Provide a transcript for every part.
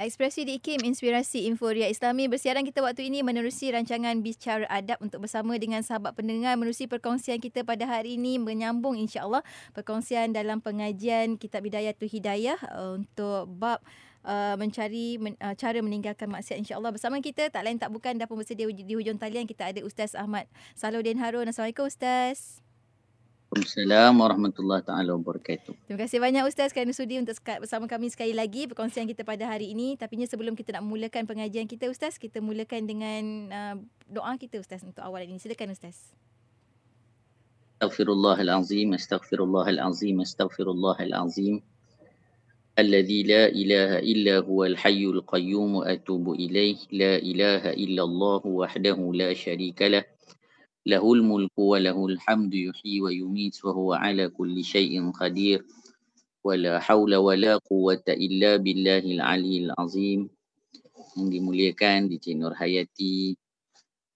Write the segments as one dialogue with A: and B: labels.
A: Ekspresi di IKIM Inspirasi Inforia Islami bersiaran kita waktu ini menerusi rancangan Bicara Adab untuk bersama dengan sahabat pendengar menerusi perkongsian kita pada hari ini menyambung insya-Allah perkongsian dalam pengajian Kitab Hidayatul Hidayah uh, untuk bab Uh, mencari men, uh, cara meninggalkan maksiat insya-Allah bersama kita tak lain tak bukan dah pun bersedia di hujung talian kita ada Ustaz Ahmad Saludin Harun. Assalamualaikum Ustaz.
B: Waalaikumsalam warahmatullahi taala wabarakatuh.
A: Terima kasih banyak ustaz kerana sudi untuk bersama kami sekali lagi perkongsian kita pada hari ini. Tapi sebelum kita nak mulakan pengajian kita ustaz, kita mulakan dengan uh, doa kita ustaz untuk awal ini. Silakan ustaz.
B: Astaghfirullahal azim, astaghfirullahal azim, astaghfirullahal azim. الذي لا إله إلا هو الحي القيوم أتوب إليه لا إله إلا الله وحده لا شريك له lah. له الملك وله الحمد يحيي ويميت وهو على كل شيء قدير ولا حول ولا قوة إلا بالله العلي العظيم dimuliakan di Cinur Hayati.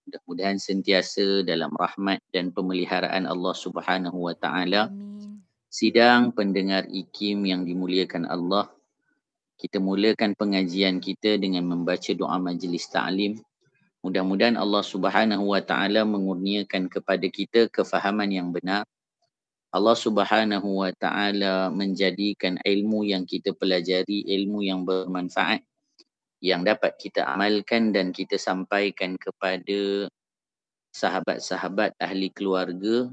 B: Mudah-mudahan sentiasa dalam rahmat dan pemeliharaan Allah Subhanahu wa taala. Sidang pendengar ikim yang dimuliakan Allah. Kita mulakan pengajian kita dengan membaca doa majlis ta'lim. ta Mudah-mudahan Allah Subhanahu Wa Taala mengurniakan kepada kita kefahaman yang benar. Allah Subhanahu Wa Taala menjadikan ilmu yang kita pelajari ilmu yang bermanfaat yang dapat kita amalkan dan kita sampaikan kepada sahabat-sahabat ahli keluarga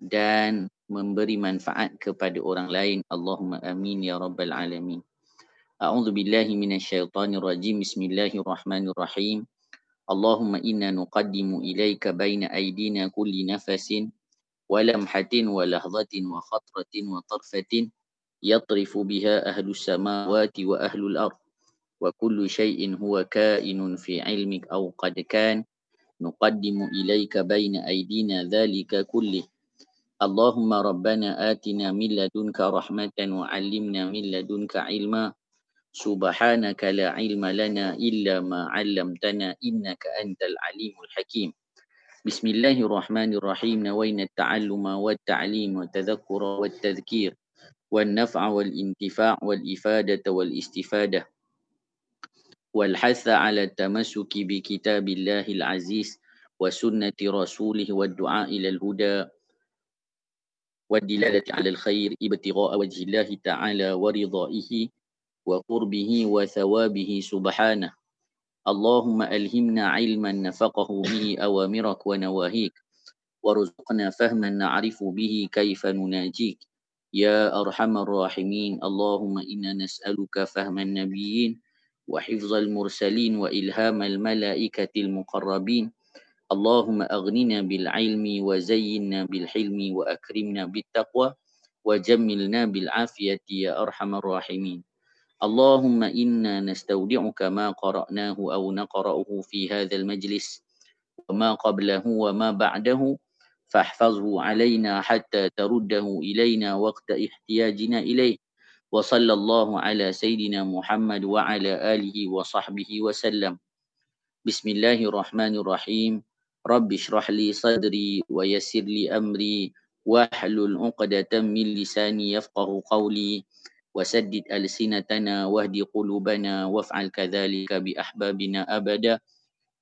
B: dan memberi manfaat kepada orang lain. Allahumma amin ya rabbal alamin. A'udzu billahi minasyaitonir rajim. Bismillahirrahmanirrahim. اللهم إنا نقدم إليك بين أيدينا كل نفس ولمحة ولحظة وخطرة وطرفة يطرف بها أهل السماوات وأهل الأرض. وكل شيء هو كائن في علمك أو قد كان. نقدم إليك بين أيدينا ذلك كله. اللهم ربنا آتنا من لدنك رحمة وعلمنا من لدنك علما. سبحانك لا علم لنا إلا ما علمتنا إنك أنت العليم الحكيم. بسم الله الرحمن الرحيم. نوينا التعلم والتعليم والتذكر والتذكير والنفع والانتفاع والإفادة والاستفادة والحث على التمسك بكتاب الله العزيز وسنة رسوله والدعاء إلى الهدى والدلالة على الخير ابتغاء وجه الله تعالى ورضائه وقربه وثوابه سبحانه. اللهم ألهمنا علما نفقه به أوامرك ونواهيك وارزقنا فهما نعرف به كيف نناجيك. يا أرحم الراحمين اللهم إنا نسألك فهم النبيين وحفظ المرسلين وإلهام الملائكة المقربين. اللهم أغننا بالعلم وزينا بالحلم وأكرمنا بالتقوى وجملنا بالعافية يا أرحم الراحمين. اللهم إنا نستودعك ما قرأناه أو نقرأه في هذا المجلس وما قبله وما بعده فاحفظه علينا حتى ترده إلينا وقت احتياجنا إليه. وصلى الله على سيدنا محمد وعلى آله وصحبه وسلم. بسم الله الرحمن الرحيم. رب اشرح لي صدري ويسر لي أمري واحلل عقدة من لساني يفقه قولي. وسدد ألسنتنا واهد قلوبنا وافعل كذلك بأحبابنا أبدا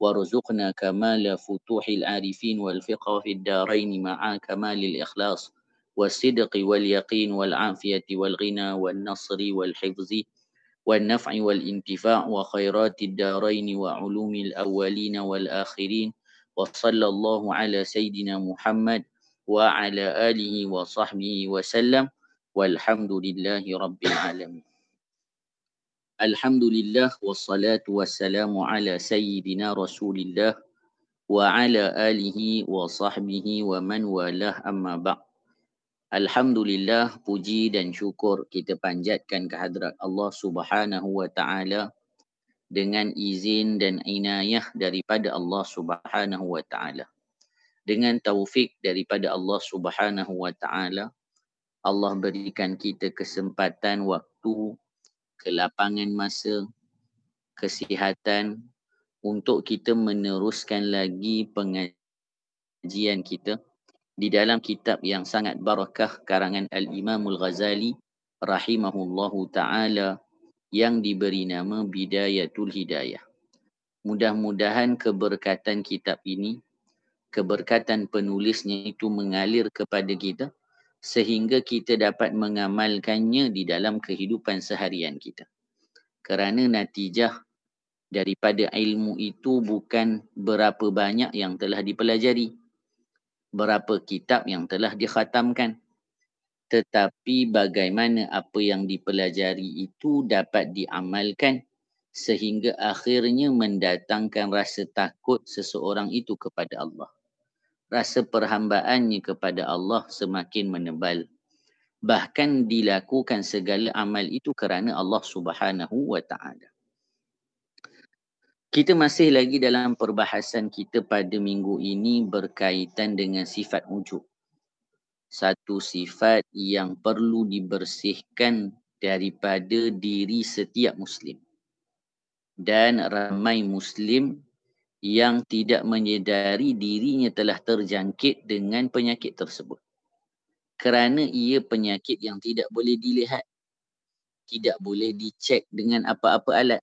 B: وارزقنا كمال فتوح العارفين والفقه في الدارين مع كمال الإخلاص والصدق واليقين والعافية والغنى والنصر والحفظ والنفع والانتفاع وخيرات الدارين وعلوم الأولين والآخرين وصلى الله على سيدنا محمد وعلى آله وصحبه وسلم. walhamdulillahi rabbil alamin. Alhamdulillah wassalatu wassalamu ala sayyidina rasulillah wa ala alihi wa sahbihi wa man walah amma ba' Alhamdulillah puji dan syukur kita panjatkan kehadrat Allah subhanahu wa ta'ala dengan izin dan inayah daripada Allah subhanahu wa ta'ala. Dengan taufik daripada Allah subhanahu wa ta'ala, Allah berikan kita kesempatan waktu, kelapangan masa, kesihatan untuk kita meneruskan lagi pengajian kita di dalam kitab yang sangat barakah karangan Al-Imam Al-Ghazali rahimahullahu taala yang diberi nama Bidayatul Hidayah. Mudah-mudahan keberkatan kitab ini, keberkatan penulisnya itu mengalir kepada kita sehingga kita dapat mengamalkannya di dalam kehidupan seharian kita. Kerana natijah daripada ilmu itu bukan berapa banyak yang telah dipelajari, berapa kitab yang telah dikhatamkan, tetapi bagaimana apa yang dipelajari itu dapat diamalkan sehingga akhirnya mendatangkan rasa takut seseorang itu kepada Allah. Rasa perhambaannya kepada Allah semakin menebal. Bahkan dilakukan segala amal itu kerana Allah Subhanahu wa taala. Kita masih lagi dalam perbahasan kita pada minggu ini berkaitan dengan sifat wujud satu sifat yang perlu dibersihkan daripada diri setiap muslim dan ramai muslim yang tidak menyedari dirinya telah terjangkit dengan penyakit tersebut kerana ia penyakit yang tidak boleh dilihat tidak boleh dicek dengan apa-apa alat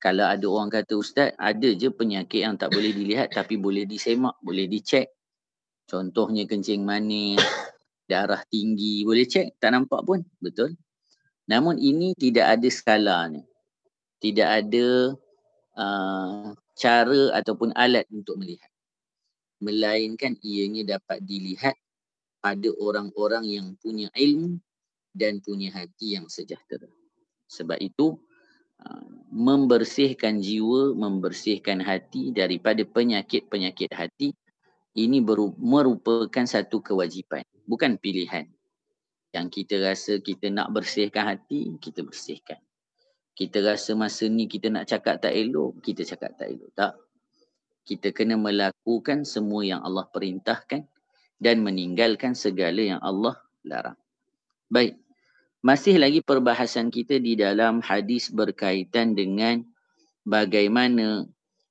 B: kalau ada orang kata ustaz ada je penyakit yang tak boleh dilihat tapi boleh disemak boleh dicek Contohnya kencing manis, darah tinggi, boleh cek, tak nampak pun, betul. Namun ini tidak ada skalanya. Tidak ada uh, cara ataupun alat untuk melihat. Melainkan ianya dapat dilihat pada orang-orang yang punya ilmu dan punya hati yang sejahtera. Sebab itu, uh, membersihkan jiwa, membersihkan hati daripada penyakit-penyakit hati ini merupakan satu kewajipan bukan pilihan yang kita rasa kita nak bersihkan hati kita bersihkan kita rasa masa ni kita nak cakap tak elok kita cakap tak elok. Tak. Kita kena melakukan semua yang Allah perintahkan dan meninggalkan segala yang Allah larang. Baik. Masih lagi perbahasan kita di dalam hadis berkaitan dengan bagaimana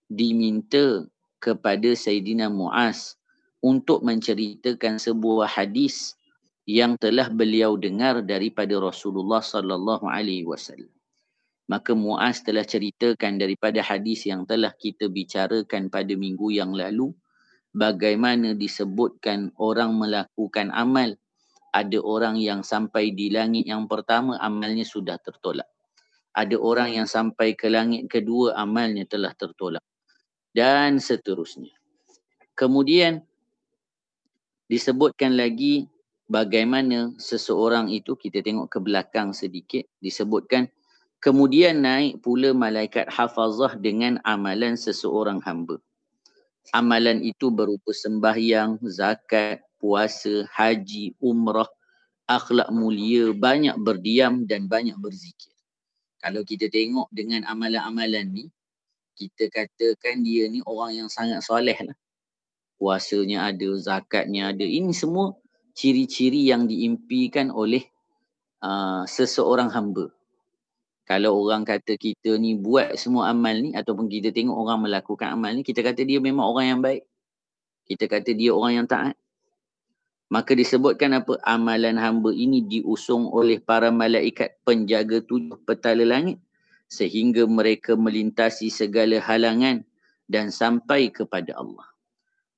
B: diminta kepada Sayyidina Muaz untuk menceritakan sebuah hadis yang telah beliau dengar daripada Rasulullah sallallahu alaihi wasallam. Maka Muaz telah ceritakan daripada hadis yang telah kita bicarakan pada minggu yang lalu bagaimana disebutkan orang melakukan amal ada orang yang sampai di langit yang pertama amalnya sudah tertolak. Ada orang yang sampai ke langit kedua amalnya telah tertolak dan seterusnya. Kemudian disebutkan lagi bagaimana seseorang itu kita tengok ke belakang sedikit disebutkan kemudian naik pula malaikat hafazah dengan amalan seseorang hamba. Amalan itu berupa sembahyang, zakat, puasa, haji, umrah, akhlak mulia, banyak berdiam dan banyak berzikir. Kalau kita tengok dengan amalan-amalan ni, kita katakan dia ni orang yang sangat soleh lah. Puasanya ada, zakatnya ada. Ini semua ciri-ciri yang diimpikan oleh uh, seseorang hamba. Kalau orang kata kita ni buat semua amal ni ataupun kita tengok orang melakukan amal ni, kita kata dia memang orang yang baik. Kita kata dia orang yang taat. Maka disebutkan apa? Amalan hamba ini diusung oleh para malaikat penjaga tujuh petala langit sehingga mereka melintasi segala halangan dan sampai kepada Allah.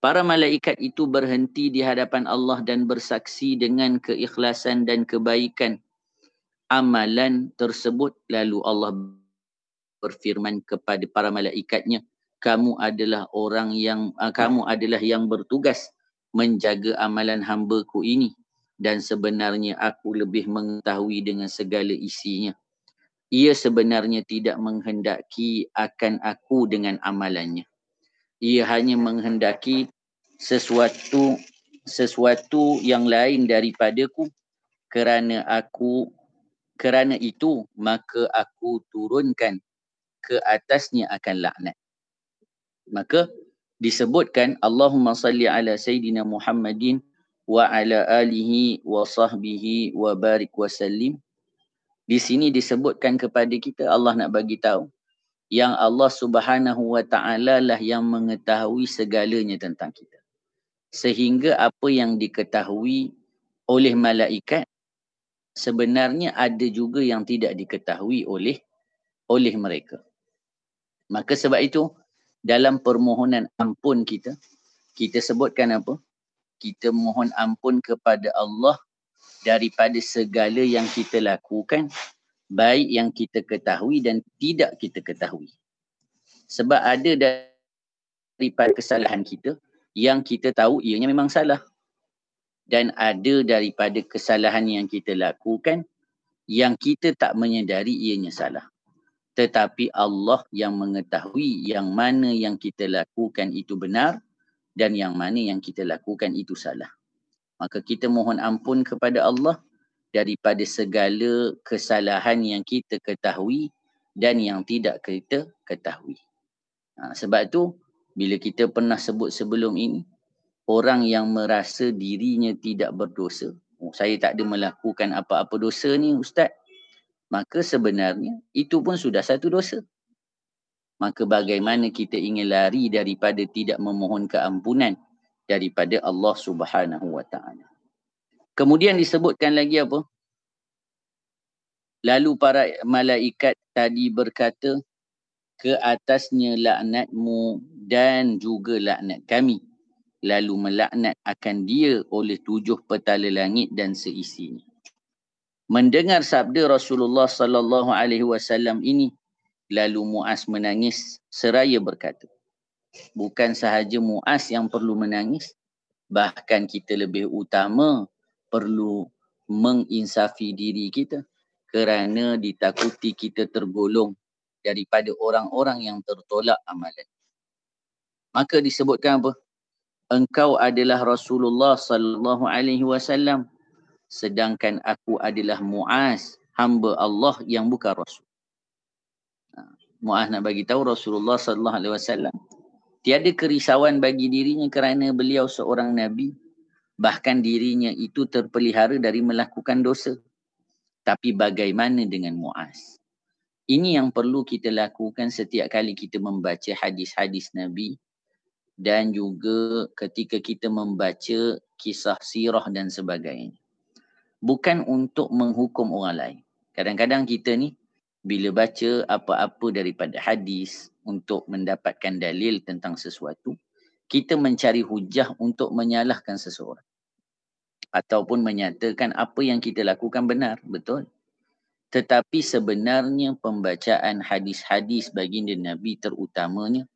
B: Para malaikat itu berhenti di hadapan Allah dan bersaksi dengan keikhlasan dan kebaikan amalan tersebut. Lalu Allah berfirman kepada para malaikatnya, kamu adalah orang yang uh, kamu adalah yang bertugas menjaga amalan hamba-Ku ini dan sebenarnya aku lebih mengetahui dengan segala isinya ia sebenarnya tidak menghendaki akan aku dengan amalannya. Ia hanya menghendaki sesuatu sesuatu yang lain daripadaku kerana aku kerana itu maka aku turunkan ke atasnya akan laknat. Maka disebutkan Allahumma salli ala Sayyidina Muhammadin wa ala alihi wa sahbihi wa barik wa sallim di sini disebutkan kepada kita Allah nak bagi tahu yang Allah Subhanahu wa taala lah yang mengetahui segalanya tentang kita. Sehingga apa yang diketahui oleh malaikat sebenarnya ada juga yang tidak diketahui oleh oleh mereka. Maka sebab itu dalam permohonan ampun kita, kita sebutkan apa? Kita mohon ampun kepada Allah daripada segala yang kita lakukan, baik yang kita ketahui dan tidak kita ketahui. Sebab ada daripada kesalahan kita yang kita tahu ianya memang salah. Dan ada daripada kesalahan yang kita lakukan yang kita tak menyedari ianya salah tetapi Allah yang mengetahui yang mana yang kita lakukan itu benar dan yang mana yang kita lakukan itu salah. Maka kita mohon ampun kepada Allah daripada segala kesalahan yang kita ketahui dan yang tidak kita ketahui. Ha, sebab tu bila kita pernah sebut sebelum ini orang yang merasa dirinya tidak berdosa, oh, saya tak ada melakukan apa-apa dosa ni ustaz maka sebenarnya itu pun sudah satu dosa. Maka bagaimana kita ingin lari daripada tidak memohon keampunan daripada Allah Subhanahu wa taala. Kemudian disebutkan lagi apa? Lalu para malaikat tadi berkata ke atasnya laknatmu dan juga laknat kami. Lalu melaknat akan dia oleh tujuh petala langit dan seisinya. Mendengar sabda Rasulullah sallallahu alaihi wasallam ini lalu Muaz menangis seraya berkata bukan sahaja Muaz yang perlu menangis bahkan kita lebih utama perlu menginsafi diri kita kerana ditakuti kita tergolong daripada orang-orang yang tertolak amalan. Maka disebutkan apa engkau adalah Rasulullah sallallahu alaihi wasallam sedangkan aku adalah Muaz, hamba Allah yang bukan Rasul. Ha, Muaz nak bagi tahu Rasulullah sallallahu alaihi wasallam tiada kerisauan bagi dirinya kerana beliau seorang nabi bahkan dirinya itu terpelihara dari melakukan dosa. Tapi bagaimana dengan Muaz? Ini yang perlu kita lakukan setiap kali kita membaca hadis-hadis Nabi dan juga ketika kita membaca kisah sirah dan sebagainya bukan untuk menghukum orang lain. Kadang-kadang kita ni bila baca apa-apa daripada hadis untuk mendapatkan dalil tentang sesuatu, kita mencari hujah untuk menyalahkan seseorang. Ataupun menyatakan apa yang kita lakukan benar. Betul? Tetapi sebenarnya pembacaan hadis-hadis baginda Nabi terutamanya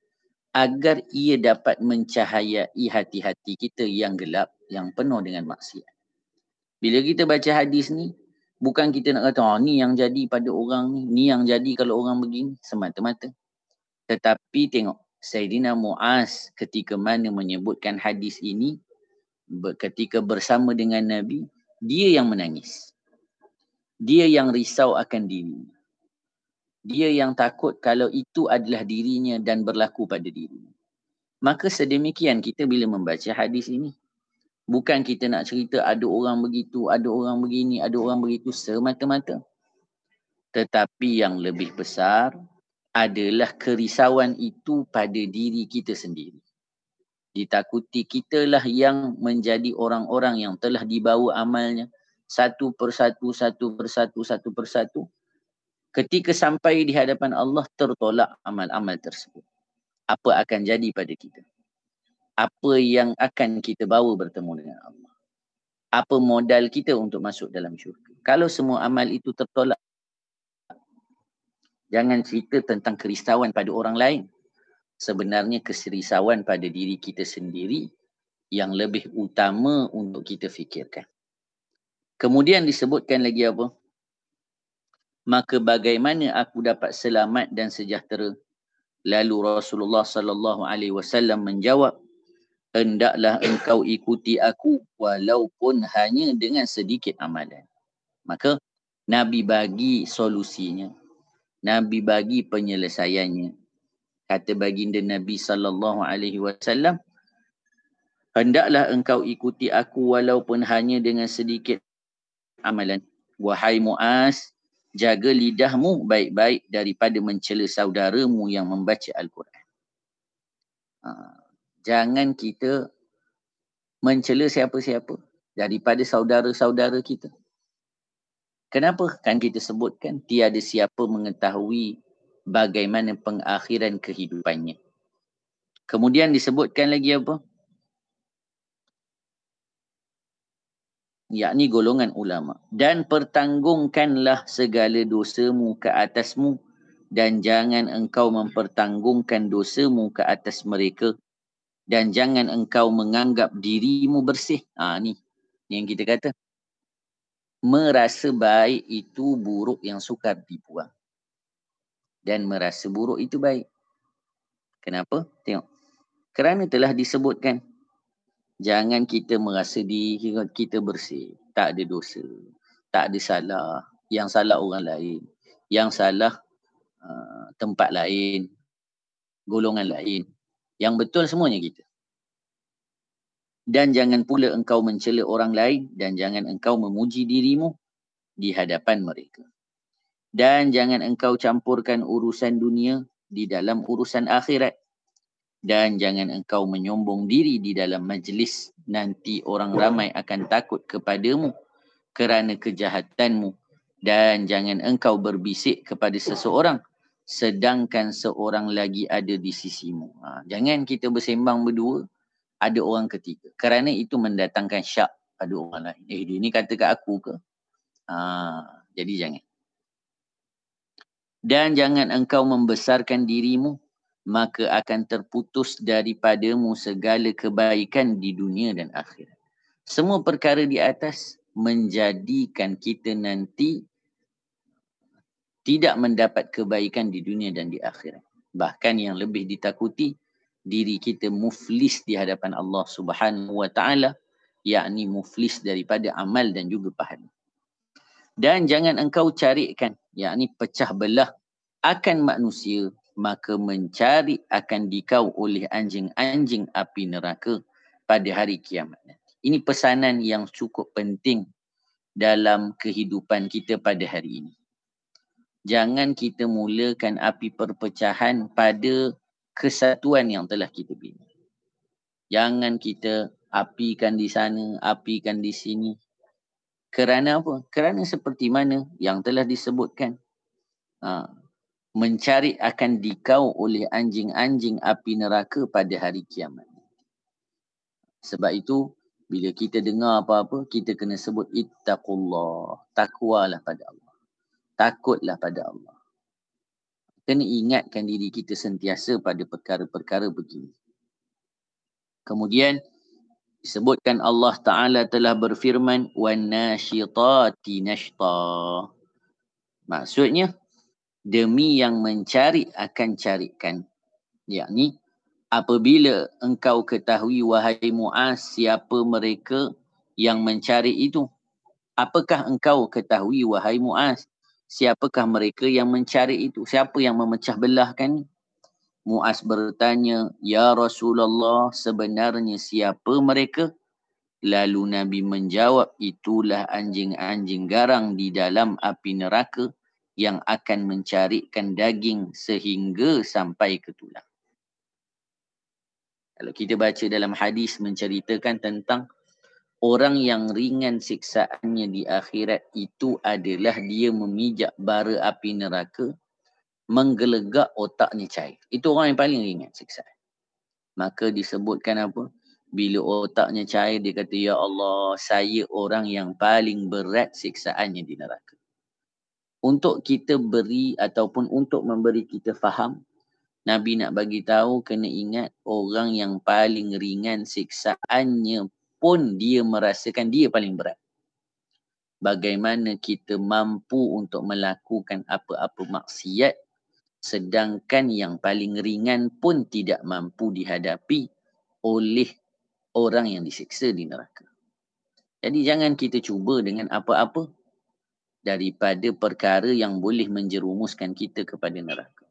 B: agar ia dapat mencahayai hati-hati kita yang gelap, yang penuh dengan maksiat. Bila kita baca hadis ni, bukan kita nak kata, oh, ni yang jadi pada orang ni, ni yang jadi kalau orang begini, semata-mata. Tetapi tengok, Sayyidina Mu'az ketika mana menyebutkan hadis ini, ketika bersama dengan Nabi, dia yang menangis. Dia yang risau akan diri. Dia yang takut kalau itu adalah dirinya dan berlaku pada dirinya. Maka sedemikian kita bila membaca hadis ini, Bukan kita nak cerita ada orang begitu, ada orang begini, ada orang begitu semata-mata. Tetapi yang lebih besar adalah kerisauan itu pada diri kita sendiri. Ditakuti kitalah yang menjadi orang-orang yang telah dibawa amalnya satu persatu, satu persatu, satu persatu. Ketika sampai di hadapan Allah tertolak amal-amal tersebut. Apa akan jadi pada kita? apa yang akan kita bawa bertemu dengan Allah. Apa modal kita untuk masuk dalam syurga. Kalau semua amal itu tertolak, jangan cerita tentang kerisauan pada orang lain. Sebenarnya keserisauan pada diri kita sendiri yang lebih utama untuk kita fikirkan. Kemudian disebutkan lagi apa? Maka bagaimana aku dapat selamat dan sejahtera? Lalu Rasulullah sallallahu alaihi wasallam menjawab, hendaklah engkau ikuti aku walaupun hanya dengan sedikit amalan. Maka Nabi bagi solusinya. Nabi bagi penyelesaiannya. Kata baginda Nabi sallallahu alaihi wasallam, hendaklah engkau ikuti aku walaupun hanya dengan sedikit amalan. Wahai Muaz, jaga lidahmu baik-baik daripada mencela saudaramu yang membaca Al-Quran. Ha jangan kita mencela siapa-siapa daripada saudara-saudara kita. Kenapa? Kan kita sebutkan tiada siapa mengetahui bagaimana pengakhiran kehidupannya. Kemudian disebutkan lagi apa? Yakni golongan ulama. Dan pertanggungkanlah segala dosamu ke atasmu. Dan jangan engkau mempertanggungkan dosamu ke atas mereka. Dan jangan engkau menganggap dirimu bersih. Ha ni. Ni yang kita kata. Merasa baik itu buruk yang sukar dibuang. Dan merasa buruk itu baik. Kenapa? Tengok. Kerana telah disebutkan Jangan kita merasa diri kita bersih. Tak ada dosa. Tak ada salah. Yang salah orang lain. Yang salah uh, tempat lain. Golongan lain. Yang betul semuanya kita. Dan jangan pula engkau mencela orang lain dan jangan engkau memuji dirimu di hadapan mereka. Dan jangan engkau campurkan urusan dunia di dalam urusan akhirat dan jangan engkau menyombong diri di dalam majlis nanti orang ramai akan takut kepadamu kerana kejahatanmu dan jangan engkau berbisik kepada seseorang sedangkan seorang lagi ada di sisimu. Ha, jangan kita bersembang berdua ada orang ketiga kerana itu mendatangkan syak pada orang lain. Eh dia ni kata kat aku ke? Ha, jadi jangan. Dan jangan engkau membesarkan dirimu maka akan terputus daripadamu segala kebaikan di dunia dan akhirat. Semua perkara di atas menjadikan kita nanti tidak mendapat kebaikan di dunia dan di akhirat. Bahkan yang lebih ditakuti diri kita muflis di hadapan Allah Subhanahu wa taala yakni muflis daripada amal dan juga pahala. Dan jangan engkau carikan yakni pecah belah akan manusia maka mencari akan dikau oleh anjing-anjing api neraka pada hari kiamat. Ini pesanan yang cukup penting dalam kehidupan kita pada hari ini. Jangan kita mulakan api perpecahan pada kesatuan yang telah kita bina. Jangan kita apikan di sana, apikan di sini. Kerana apa? Kerana seperti mana yang telah disebutkan. Ha, mencari akan dikau oleh anjing-anjing api neraka pada hari kiamat. Sebab itu, bila kita dengar apa-apa, kita kena sebut ittaqullah. Takwalah pada Allah. Takutlah pada Allah. Kena ingatkan diri kita sentiasa pada perkara-perkara begini. Kemudian, disebutkan Allah Ta'ala telah berfirman, وَالنَّاشِطَاتِ نَشْطَى Maksudnya, demi yang mencari akan carikan. Yakni apabila engkau ketahui wahai Muaz siapa mereka yang mencari itu. Apakah engkau ketahui wahai Muaz siapakah mereka yang mencari itu? Siapa yang memecah belahkan? Muaz bertanya, Ya Rasulullah sebenarnya siapa mereka? Lalu Nabi menjawab, itulah anjing-anjing garang di dalam api neraka yang akan mencarikan daging sehingga sampai ke tulang. Kalau kita baca dalam hadis menceritakan tentang orang yang ringan siksaannya di akhirat itu adalah dia memijak bara api neraka menggelegak otaknya cair. Itu orang yang paling ringan siksaan. Maka disebutkan apa? Bila otaknya cair dia kata ya Allah saya orang yang paling berat siksaannya di neraka untuk kita beri ataupun untuk memberi kita faham Nabi nak bagi tahu kena ingat orang yang paling ringan siksaannya pun dia merasakan dia paling berat. Bagaimana kita mampu untuk melakukan apa-apa maksiat sedangkan yang paling ringan pun tidak mampu dihadapi oleh orang yang disiksa di neraka. Jadi jangan kita cuba dengan apa-apa daripada perkara yang boleh menjerumuskan kita kepada neraka.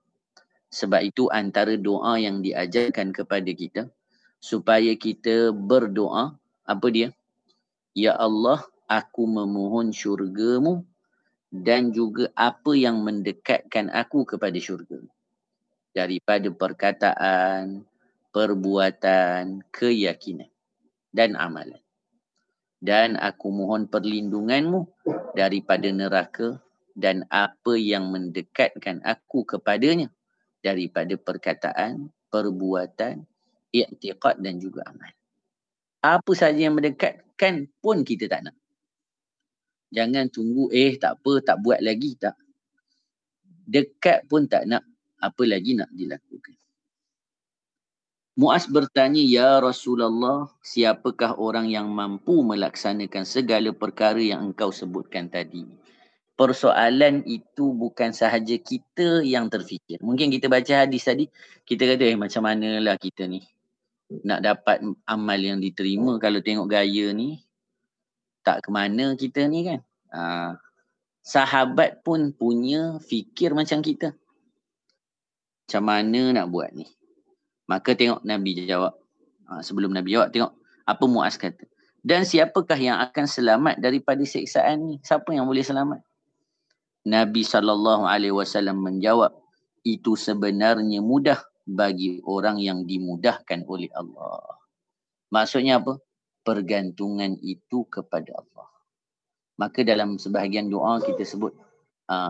B: Sebab itu antara doa yang diajarkan kepada kita supaya kita berdoa apa dia? Ya Allah, aku memohon syurgamu dan juga apa yang mendekatkan aku kepada syurga. Daripada perkataan, perbuatan, keyakinan dan amalan dan aku mohon perlindunganmu daripada neraka dan apa yang mendekatkan aku kepadanya daripada perkataan, perbuatan, i'tiqad dan juga amal. Apa saja yang mendekatkan pun kita tak nak. Jangan tunggu eh tak apa tak buat lagi tak. Dekat pun tak nak apa lagi nak dilakukan. Muaz bertanya, Ya Rasulullah, siapakah orang yang mampu melaksanakan segala perkara yang engkau sebutkan tadi? Persoalan itu bukan sahaja kita yang terfikir. Mungkin kita baca hadis tadi, kita kata, eh macam manalah kita ni nak dapat amal yang diterima kalau tengok gaya ni tak ke mana kita ni kan. Uh, sahabat pun punya fikir macam kita. Macam mana nak buat ni? Maka tengok Nabi jawab. Ha, sebelum Nabi jawab tengok apa Muaz kata. Dan siapakah yang akan selamat daripada siksaan ni? Siapa yang boleh selamat? Nabi SAW menjawab, itu sebenarnya mudah bagi orang yang dimudahkan oleh Allah. Maksudnya apa? Pergantungan itu kepada Allah. Maka dalam sebahagian doa kita sebut, uh,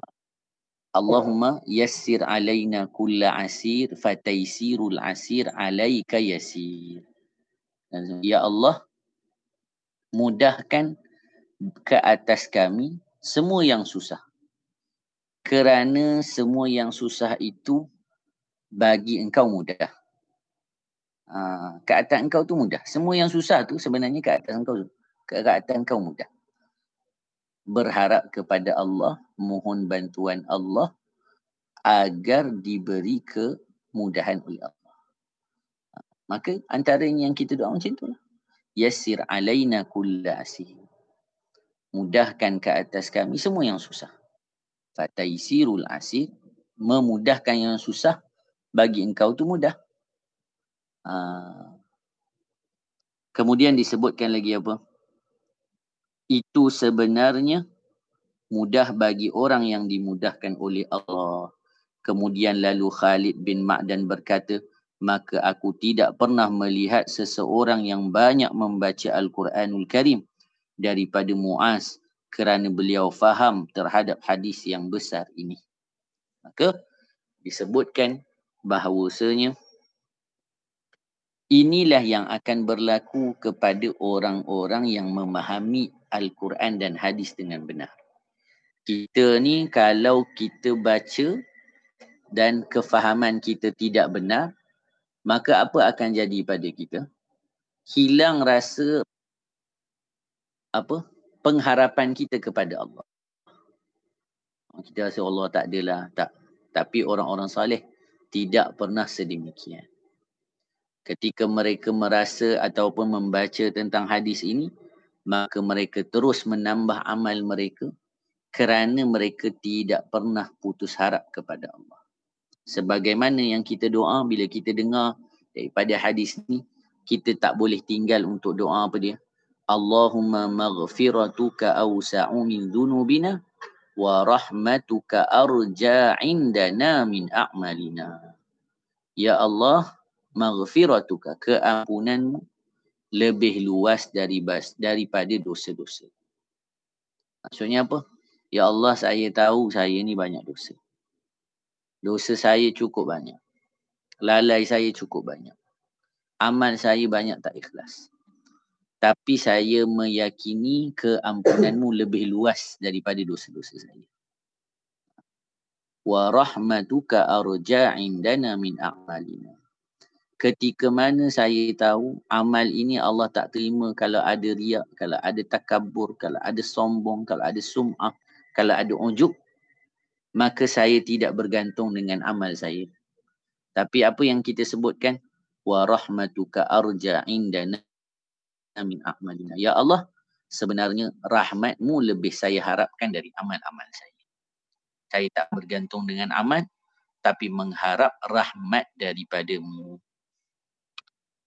B: Allahumma yassir alaina kulla asir fataysirul asir alaika yasir. Ya Allah, mudahkan ke atas kami semua yang susah. Kerana semua yang susah itu bagi engkau mudah. Uh, ke atas engkau tu mudah. Semua yang susah tu sebenarnya ke atas engkau ke atas engkau mudah berharap kepada Allah, mohon bantuan Allah agar diberi kemudahan oleh Allah. Maka antara yang kita doa macam itulah. Yassir alaina kulla asih. Mudahkan ke atas kami semua yang susah. Fataisirul asih. Memudahkan yang susah bagi engkau tu mudah. Kemudian disebutkan lagi apa? Itu sebenarnya mudah bagi orang yang dimudahkan oleh Allah. Kemudian lalu Khalid bin Ma'dan berkata, maka aku tidak pernah melihat seseorang yang banyak membaca Al-Quranul Karim daripada Muaz kerana beliau faham terhadap hadis yang besar ini. Maka disebutkan bahawasanya inilah yang akan berlaku kepada orang-orang yang memahami Al-Quran dan hadis dengan benar. Kita ni kalau kita baca dan kefahaman kita tidak benar, maka apa akan jadi pada kita? Hilang rasa apa? pengharapan kita kepada Allah. Kita rasa Allah tak adalah. Tak. Tapi orang-orang salih tidak pernah sedemikian. Ketika mereka merasa ataupun membaca tentang hadis ini, maka mereka terus menambah amal mereka kerana mereka tidak pernah putus harap kepada Allah. Sebagaimana yang kita doa bila kita dengar daripada hadis ni, kita tak boleh tinggal untuk doa apa dia? Allahumma maghfiratuka awsa'u min dhunubina wa rahmatuka arja indana min a'malina. Ya Allah, maghfiratuka keampunanmu lebih luas dari daripada dosa-dosa. Maksudnya apa? Ya Allah saya tahu saya ni banyak dosa. Dosa saya cukup banyak. Lalai saya cukup banyak. Amal saya banyak tak ikhlas. Tapi saya meyakini keampunanmu lebih luas daripada dosa-dosa saya. Wa rahmatuka arja indana min a'malina ketika mana saya tahu amal ini Allah tak terima kalau ada riak, kalau ada takabur, kalau ada sombong, kalau ada sum'ah, kalau ada ujub, maka saya tidak bergantung dengan amal saya. Tapi apa yang kita sebutkan, wa rahmatuka arja indana min a'malina. Ya Allah, sebenarnya rahmatmu lebih saya harapkan dari amal-amal saya. Saya tak bergantung dengan amal, tapi mengharap rahmat daripadamu.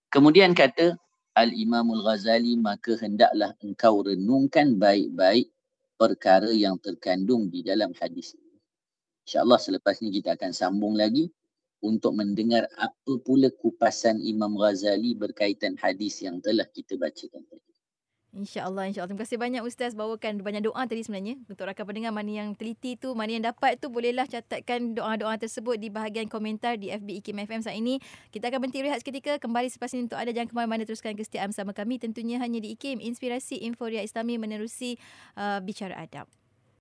B: Kemudian kata Al-Imamul Ghazali maka hendaklah engkau renungkan baik-baik perkara yang terkandung di dalam hadis ini. InsyaAllah selepas ini kita akan sambung lagi untuk mendengar apa pula kupasan Imam Ghazali berkaitan hadis yang telah kita bacakan tadi.
A: InsyaAllah, insyaAllah. Terima kasih banyak Ustaz bawakan banyak doa tadi sebenarnya. Untuk rakan pendengar mana yang teliti tu, mana yang dapat tu, bolehlah catatkan doa-doa tersebut di bahagian komentar di FB IKIM FM saat ini. Kita akan berhenti rehat seketika. Kembali selepas ini untuk anda jangan ke mana-mana teruskan kesetiaan bersama kami. Tentunya hanya di IKIM, Inspirasi Inforia Islami menerusi uh, Bicara Adab.